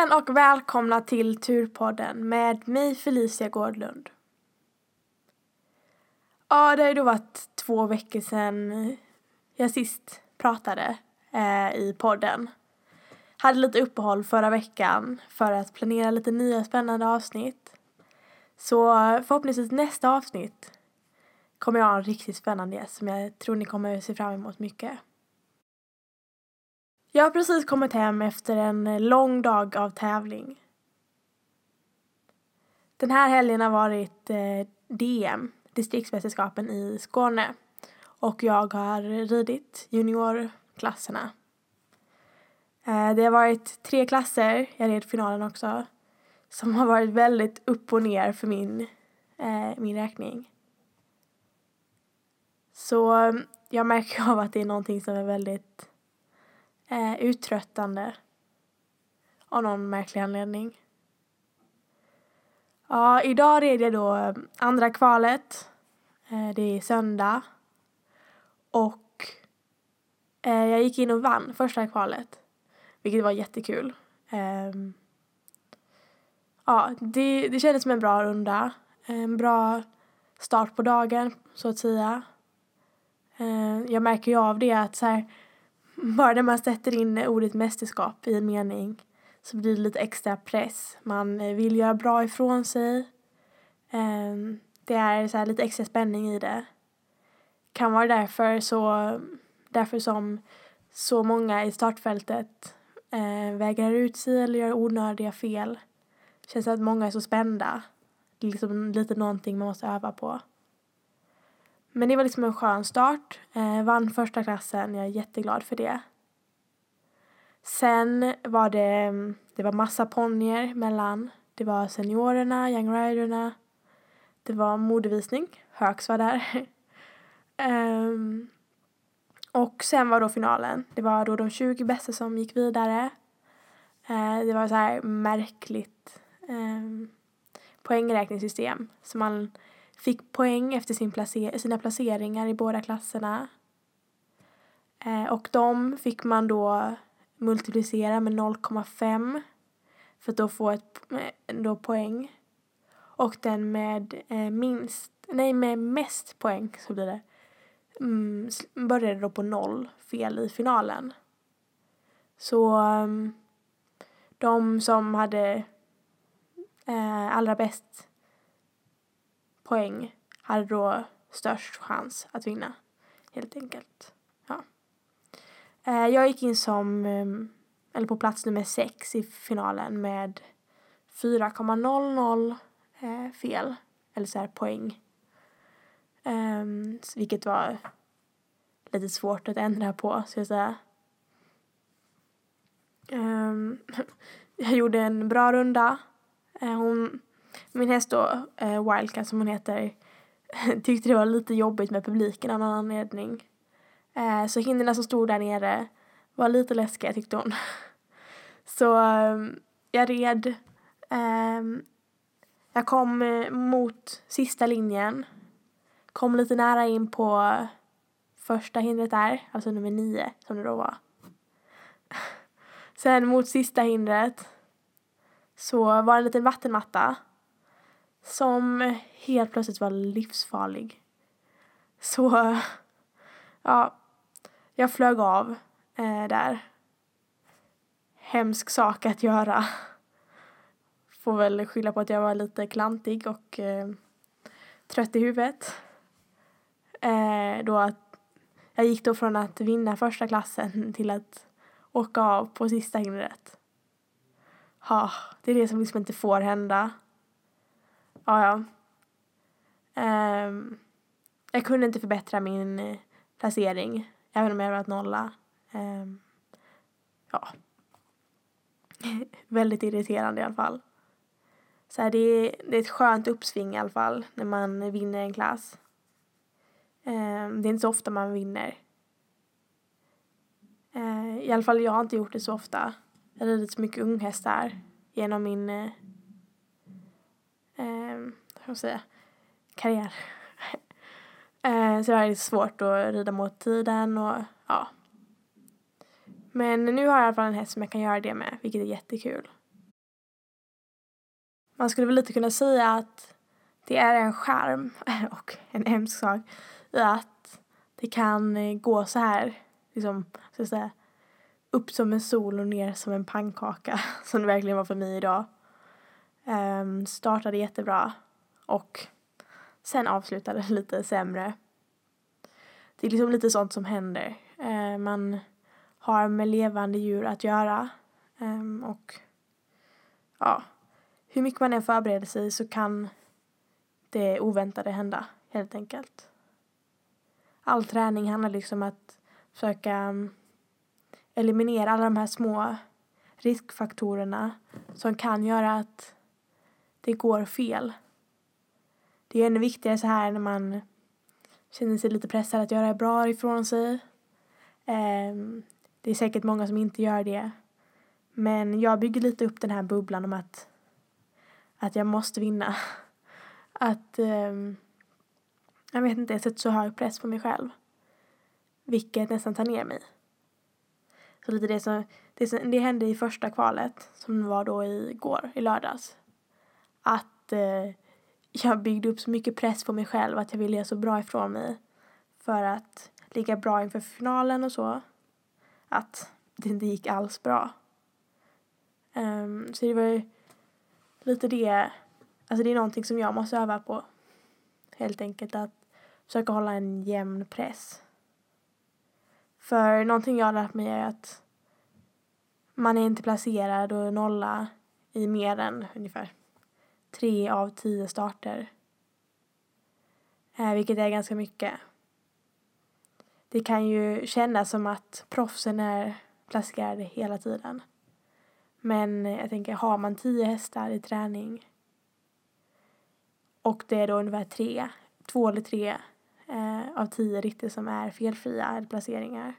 igen och välkomna till Turpodden med mig Felicia Gårdlund. Ja, det har ju då varit två veckor sedan jag sist pratade eh, i podden. Hade lite uppehåll förra veckan för att planera lite nya spännande avsnitt. Så förhoppningsvis nästa avsnitt kommer jag ha en riktigt spännande gäst som jag tror ni kommer se fram emot mycket. Jag har precis kommit hem efter en eh, lång dag av tävling. Den här helgen har varit eh, DM, distriktsmästerskapen i Skåne. Och jag har ridit juniorklasserna. Eh, det har varit tre klasser, jag red finalen också, som har varit väldigt upp och ner för min, eh, min räkning. Så eh, jag märker av att det är någonting som är väldigt eh, uttröttande av någon märklig anledning. Ja, idag red jag då eh, andra kvalet. Eh, det är söndag. Och eh, jag gick in och vann första kvalet. Vilket var jättekul. Eh, ja, det, det kändes som en bra runda. En bra start på dagen, så att säga. Eh, jag märker ju av det att så här, bara när man sätter in ordet mästerskap i en mening så blir det lite extra press. Man vill göra bra ifrån sig. Ehm, det är så lite extra spänning i det. Kan vara därför, så, därför som så många i startfältet eh, vägrar ut sig eller gör onödiga fel. Det känns att många är så spända. Det är liksom lite någonting man måste öva på. Men det var liksom en skön start. Eh, vann första klassen, jag är jätteglad för det. Sen var det, mm, det var massa ponnyer mellan. Det var seniorerna, young riderna. Det var modevisning, Högs var där. um, och sen var då finalen. Det var då de 20 bästa som gick vidare. Uh, det var så här märkligt um, poängräkningssystem. Så man fick poäng efter sin placer sina placeringar i båda klasserna. Eh, och de fick man då multiplicera med 0,5 för att då få ett eh, då poäng. Och den med eh, minst, nej med mest poäng så blir det, mm, började då på noll fel i finalen. Så um, de som hade eh, allra bäst poäng hade då störst chans att vinna. Helt enkelt. Ja. Eh, jag gick in som, ehm, eller på plats nummer sex i finalen med 4,00 eh, fel, eller så här poäng. Ehm, vilket var lite svårt att ändra på, ska jag säga. Ehm, jag gjorde en bra runda. Eh, hon min häst då, eh, Wildcat som hon heter, tyckte det var lite jobbigt med publiken av någon anledning. Eh, så hindren som stod där nere var lite läskiga tyckte hon. Så eh, jag red. Eh, jag kom eh, mot sista linjen. Kom lite nära in på första hindret där, alltså nummer nio som det då var. Sen mot sista hindret så var det en liten vattenmatta som helt plötsligt var livsfarlig. Så, ja, jag flög av eh, där. Hemsk sak att göra. Får väl skylla på att jag var lite klantig och eh, trött i huvudet. Eh, då att jag gick då från att vinna första klassen till att åka av på sista hindret. Ja, det är det som liksom inte får hända. Ja, ja. Um, jag kunde inte förbättra min eh, placering, även om jag varit nolla. Um, ja. Väldigt irriterande i alla fall. Så här, det, är, det är ett skönt uppsving i alla fall när man vinner en klass. Um, det är inte så ofta man vinner. Uh, I alla fall jag har inte gjort det så ofta. Jag har ridit så mycket unghästar genom min eh, uh, säga, karriär. eh, så det är svårt att rida mot tiden och ja. Men nu har jag i alla fall en häst som jag kan göra det med, vilket är jättekul. man skulle väl lite kunna säga att det är en charm och en hemsk sak i att det kan eh, gå så här, liksom, så att säga, upp som en sol och ner som en pannkaka, som det verkligen var för mig idag. Um, startade jättebra och sen avslutade lite sämre. Det är liksom lite sånt som händer. Eh, man har med levande djur att göra eh, och ja, hur mycket man än förbereder sig så kan det oväntade hända helt enkelt. All träning handlar liksom om att försöka mm, eliminera alla de här små riskfaktorerna som kan göra att det går fel. Det är ännu viktigare så här när man känner sig lite pressad att göra bra ifrån sig. Ehm, det är säkert många som inte gör det. Men jag bygger lite upp den här bubblan om att, att jag måste vinna. Att um, jag vet inte, jag sätter så hög press på mig själv. Vilket nästan tar ner mig. Så lite det som, det, som, det hände i första kvalet, som var då igår, i lördags. Att eh, jag byggde upp så mycket press på mig själv att jag ville göra så bra ifrån mig. För att ligga bra inför finalen och så. Att det inte gick alls bra. Um, så det var ju lite det, alltså det är någonting som jag måste öva på. Helt enkelt att försöka hålla en jämn press. För någonting jag har lärt mig är att man är inte placerad och nolla i mer än ungefär tre av tio starter. Eh, vilket är ganska mycket. Det kan ju kännas som att proffsen är placerade hela tiden. Men jag tänker, har man tio hästar i träning och det är då ungefär tre, två eller tre eh, av tio ritter som är felfria placeringar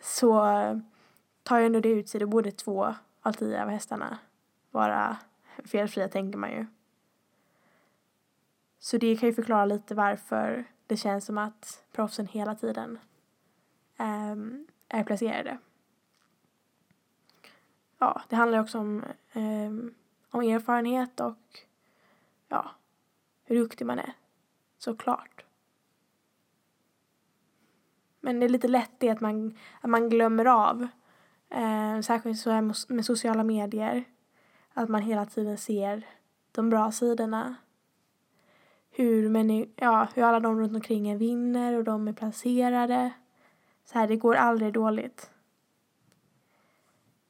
så tar ju ändå det ut sig. Då borde två av tio av hästarna vara felfria, tänker man ju. Så det kan ju förklara lite varför det känns som att proffsen hela tiden um, är placerade. Ja, det handlar också om, um, om erfarenhet och ja, hur duktig man är. Såklart. Men det är lite lätt det att man, att man glömmer av. Eh, särskilt så här med sociala medier. Att man hela tiden ser de bra sidorna. Hur, men, ja, hur alla de runt omkring en vinner och de är placerade. Så här, det går aldrig dåligt.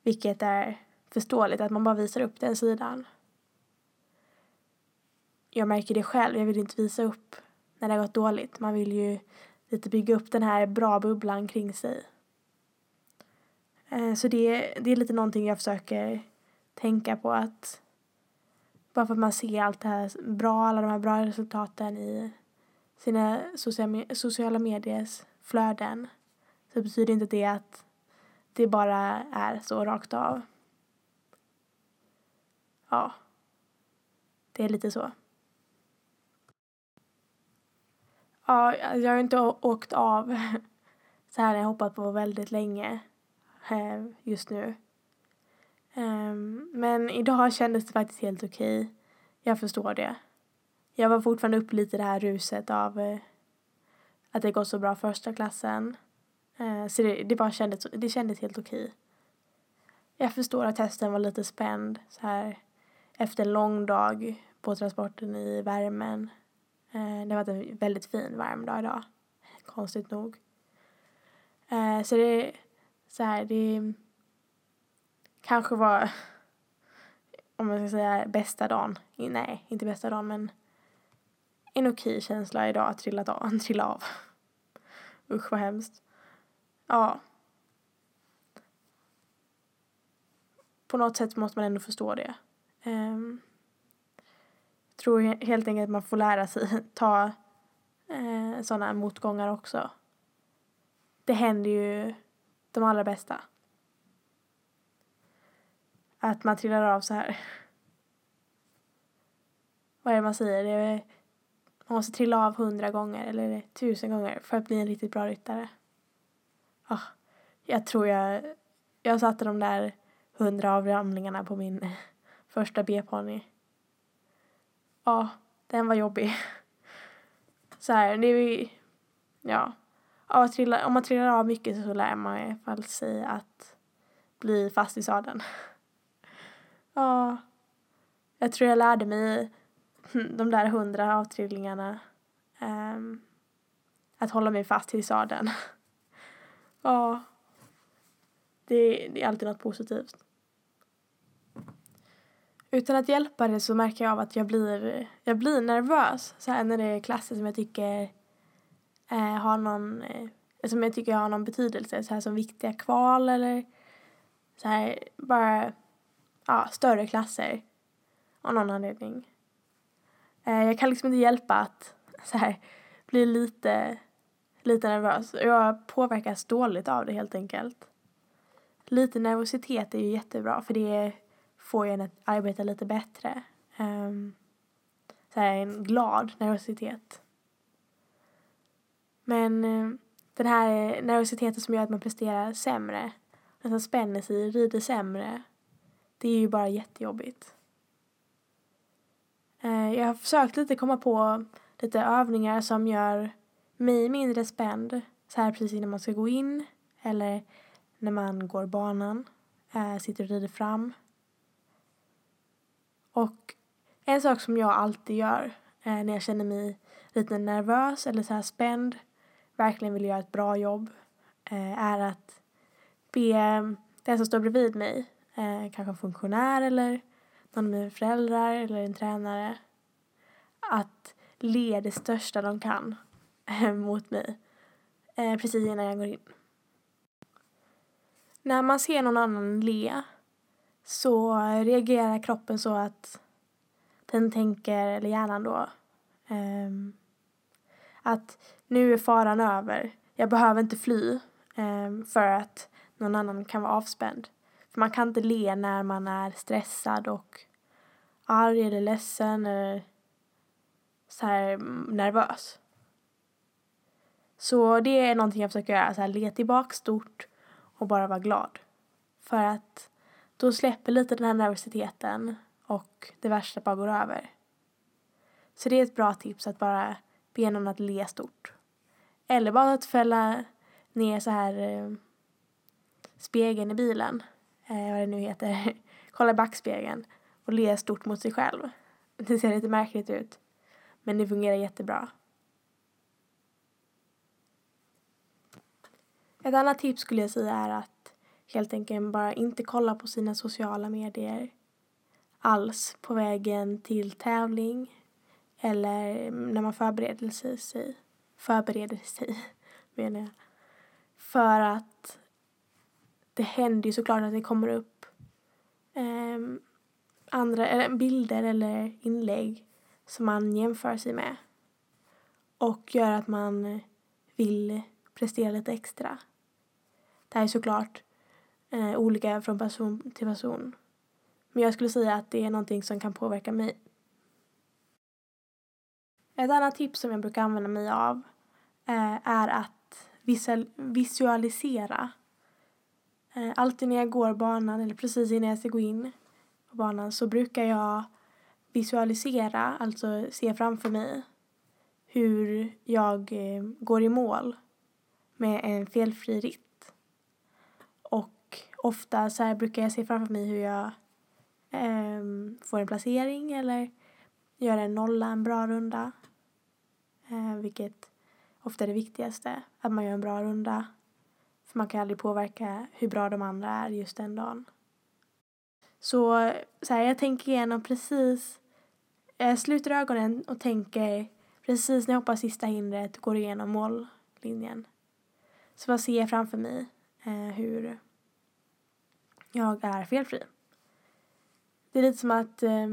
Vilket är förståeligt, att man bara visar upp den sidan. Jag märker det själv, jag vill inte visa upp när det har gått dåligt. Man vill ju lite bygga upp den här bra bubblan kring sig. Eh, så det, det är lite någonting jag försöker tänka på att bara för att man ser allt det här bra, alla de här bra resultaten i sina sociala mediers flöden så betyder inte det att det bara är så rakt av. Ja, det är lite så. Ja, jag har inte åkt av så här när jag hoppat på väldigt länge eh, just nu. Um, men idag kändes det faktiskt helt okej. Jag förstår det. Jag var fortfarande uppe lite i det här ruset av uh, att det gått så bra första klassen. Uh, så det, det bara kändes, det kändes helt okej. Jag förstår att hästen var lite spänd så här efter en lång dag på transporten i värmen. Uh, det har varit en väldigt fin varm dag idag. Konstigt nog. Så det så här, det kanske var om man ska säga bästa dagen. Nej, inte bästa dagen men en okej känsla idag att trilla av. Trilla av. Usch vad hemskt. Ja. På något sätt måste man ändå förstå det. Um, tror helt enkelt att man får lära sig ta eh, uh, sådana motgångar också. Det händer ju de allra bästa. Att man trillar av så här. Vad är det man säger? Det är, man måste trilla av hundra gånger eller tusen gånger för att bli en riktigt bra ryttare. Oh, jag tror jag, jag satte de där hundra avramlingarna på min, första B-ponny. Ja, den var jobbig. Så här, det är ja. Om man trillar av mycket så lär man i alla fall sig att bli fast i sadeln. Ja, jag tror jag lärde mig de där hundra avtrillingarna. um, att hålla mig fast i sadeln. ja, det, det är alltid något positivt. Utan att hjälpa det så märker jag av att jag blir, jag blir nervös så här när det är klasser som jag tycker eh, har någon, eh, som jag tycker har någon betydelse, så här som viktiga kval eller så här bara, ja, större klasser av någon anledning. Eh, jag kan liksom inte hjälpa att så här bli lite, lite nervös. Jag påverkas dåligt av det helt enkelt. Lite nervositet är ju jättebra för det får en att arbeta lite bättre. Um, så här en glad nervositet. Men eh, den här nervositeten som gör att man presterar sämre, nästan spänner sig, rider sämre, det är ju bara jättejobbigt. Eh, jag har försökt lite komma på lite övningar som gör mig mindre spänd så här precis innan man ska gå in eller när man går banan, eh, sitter och rider fram. Och en sak som jag alltid gör eh, när jag känner mig lite nervös eller så här spänd, verkligen vill göra ett bra jobb, är att be den som står bredvid mig, Eh, kanske en funktionär eller någon av mina föräldrar eller en tränare, att le det största de kan eh, mot mig eh, precis innan jag går in när man ser någon annan le så reagerar kroppen så att den tänker, eller hjärnan då, ehm, att nu är faran över. Jag behöver inte fly ehm, för att någon annan kan vara avspänd. Man kan inte le när man är stressad och arg eller ledsen eller så här mm, nervös. Så det är någonting jag försöker göra, så här, le tillbaka stort och bara vara glad. För att då släpper lite den här nervositeten och det värsta bara går över. Så det är ett bra tips att bara be någon att le stort. Eller bara att fälla ner så här eh, spegeln i bilen, eh, vad det nu heter, kolla i backspegeln och le stort mot sig själv. Det ser lite märkligt ut, men det fungerar jättebra. Ett annat tips skulle jag säga är att helt enkelt bara inte kolla på sina sociala medier alls på vägen till tävling eller när man förbereder sig. Förbereder sig, menar jag. För att det händer ju såklart att det kommer upp ehm, eh, andra eller bilder eller inlägg som man jämför sig med och gör att man vill prestera lite extra. Det här är såklart eh, olika från person till person. Men jag skulle säga att det är någonting som kan påverka mig. Ett annat tips som jag brukar använda mig av eh, är att visualisera. Eh, alltid när jag går banan eller precis innan jag ska gå in på banan så brukar jag visualisera, alltså se framför mig hur jag eh, går i mål med en felfri ritt Och ofta så här brukar jag se framför mig hur jag eh, får en placering eller gör en nolla, en bra runda. Eh, vilket ofta är det viktigaste, att man gör en bra runda. För man kan aldrig påverka hur bra de andra är just den dagen. Så, så här, jag tänker igenom precis, jag sluter ögonen och tänker precis när jag hoppar sista hindret går igenom mållinjen. Så vad ser jag framför mig eh, hur jag är felfri. Det är lite som att eh,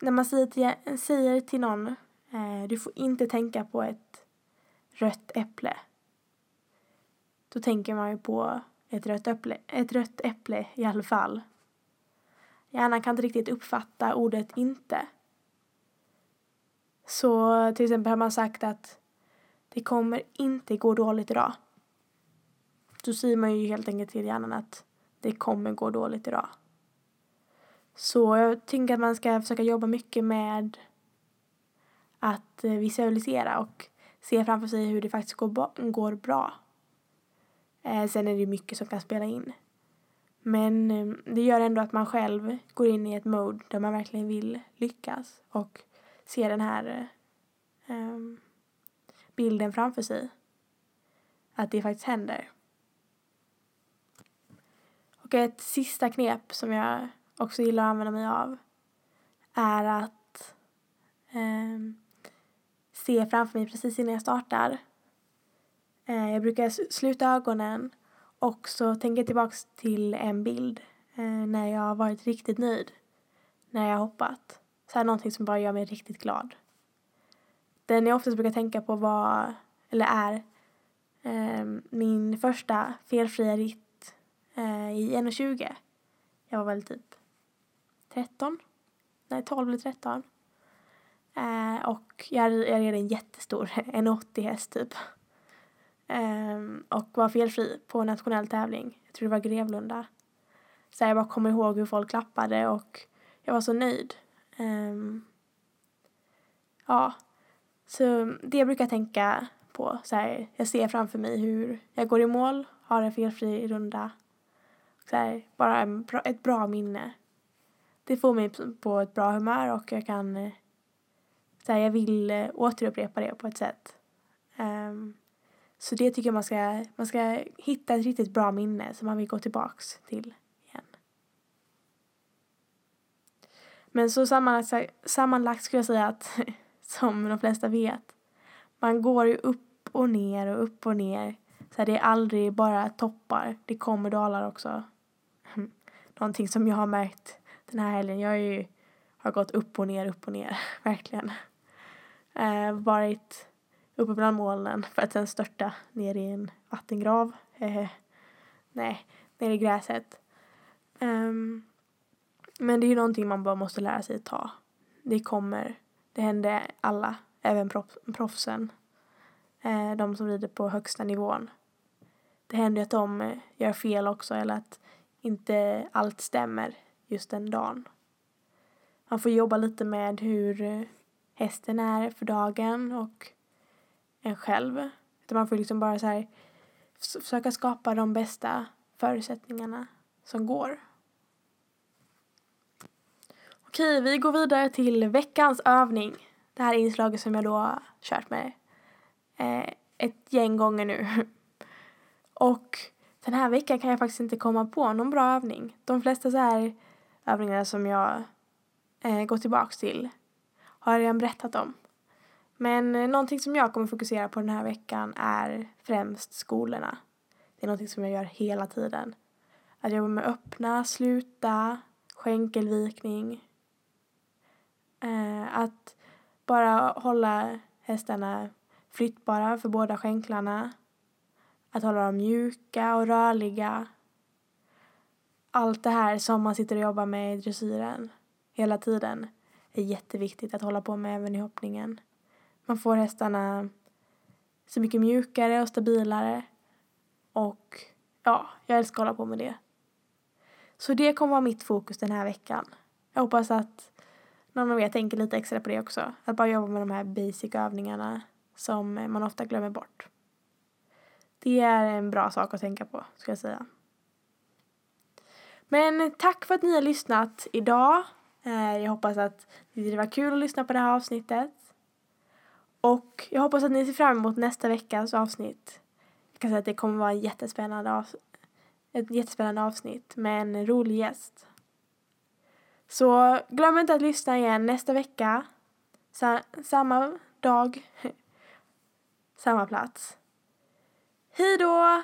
när man säger till, säger till någon eh, du får inte tänka på ett rött äpple. Då tänker man ju på ett rött äpple, ett rött äpple i alla fall. Hjärnan kan inte riktigt uppfatta ordet inte. Så till exempel har man sagt att det kommer inte gå dåligt idag. Då säger man ju helt enkelt till hjärnan att det kommer gå dåligt idag. Så jag tänker att man ska försöka jobba mycket med att eh, visualisera och se framför sig hur det faktiskt går, går bra. Eh, sen är det mycket som kan spela in. Men eh, det gör ändå att man själv går in i ett mode där man verkligen vill lyckas och se den här eh, ehm, bilden framför sig. Att det faktiskt händer. Och ett sista knep som jag också gillar att använda mig av är att eh, se framför mig precis innan jag startar. Eh, jag brukar sluta ögonen och så tänker jag tillbaks till en bild eh, när jag har varit riktigt nöjd. När jag har hoppat. Så här någonting som bara gör mig riktigt glad. Den jag oftast brukar tänka på var, eller är, eh, min första felfria ritt eh, i 1,20. Jag var väl typ 13? Nej, 12 eller 13. Eh, och jag, jag red en jättestor, en 80 häst typ. Eh, och var felfri på en nationell tävling. Jag tror det var Grevlunda. Så jag bara kommer ihåg hur folk klappade och jag var så nöjd. Um, ja, så det brukar jag tänka på. Så här, jag ser framför mig hur jag går i mål, har en felfri runda. Så här, bara en, ett bra minne. Det får mig på ett bra humör och jag kan eh, så här, jag vill eh, återupprepa det på ett sätt. Um, så det tycker jag man ska, man ska hitta ett riktigt bra minne som man vill gå tillbaks till igen. Men så sammanlagt, sammanlagt skulle jag säga att, som de flesta vet, man går ju upp och ner och upp och ner. Så här, det är aldrig bara toppar, det kommer dalar också. Någonting som jag har märkt den här helgen, jag har ju har gått upp och ner, upp och ner, verkligen eh, varit uppe bland molnen för att sen störta ner i en vattengrav. Eh, nej, ner i gräset. Um, men det är ju någonting man bara måste lära sig ta. Det kommer, det händer alla, även proffsen. Eh, de som rider på högsta nivån. Det händer att de eh, gör fel också eller att inte allt stämmer just den dagen. Man får jobba lite med hur eh, hästen är för dagen och en själv. Utan man får liksom bara så här försöka skapa de bästa förutsättningarna som går. Okej, vi går vidare till veckans övning. Det här inslaget som jag då har kört med eh, ett gäng gånger nu. Och den här veckan kan jag faktiskt inte komma på någon bra övning. De flesta så här övningar som jag eh, går tillbaks till har jag redan berättat om. Men eh, någonting som jag kommer fokusera på den här veckan är främst skolorna. Det är någonting som jag gör hela tiden. Att jobba med öppna, sluta, skänkelvikning. Eh, att bara hålla hästarna flyttbara för båda skänklarna. Att hålla dem mjuka och rörliga. Allt det här som man sitter och jobbar med i dressyren hela tiden är jätteviktigt att hålla på med även i hoppningen. Man får hästarna så mycket mjukare och stabilare. Och ja, jag älskar att hålla på med det. Så det kommer vara mitt fokus den här veckan. Jag hoppas att någon av er tänker lite extra på det också. Att bara jobba med de här basic övningarna som man ofta glömmer bort. Det är en bra sak att tänka på, ska jag säga. Men tack för att ni har lyssnat idag. Eh, jag hoppas att det var kul att lyssna på det här avsnittet. Och jag hoppas att ni ser fram emot nästa veckas avsnitt. Jag kan säga att det kommer vara jättespännande av, ett jättespännande avsnitt med en rolig gäst. Så glöm inte att lyssna igen nästa vecka. Sa samma dag, samma plats. Hej då!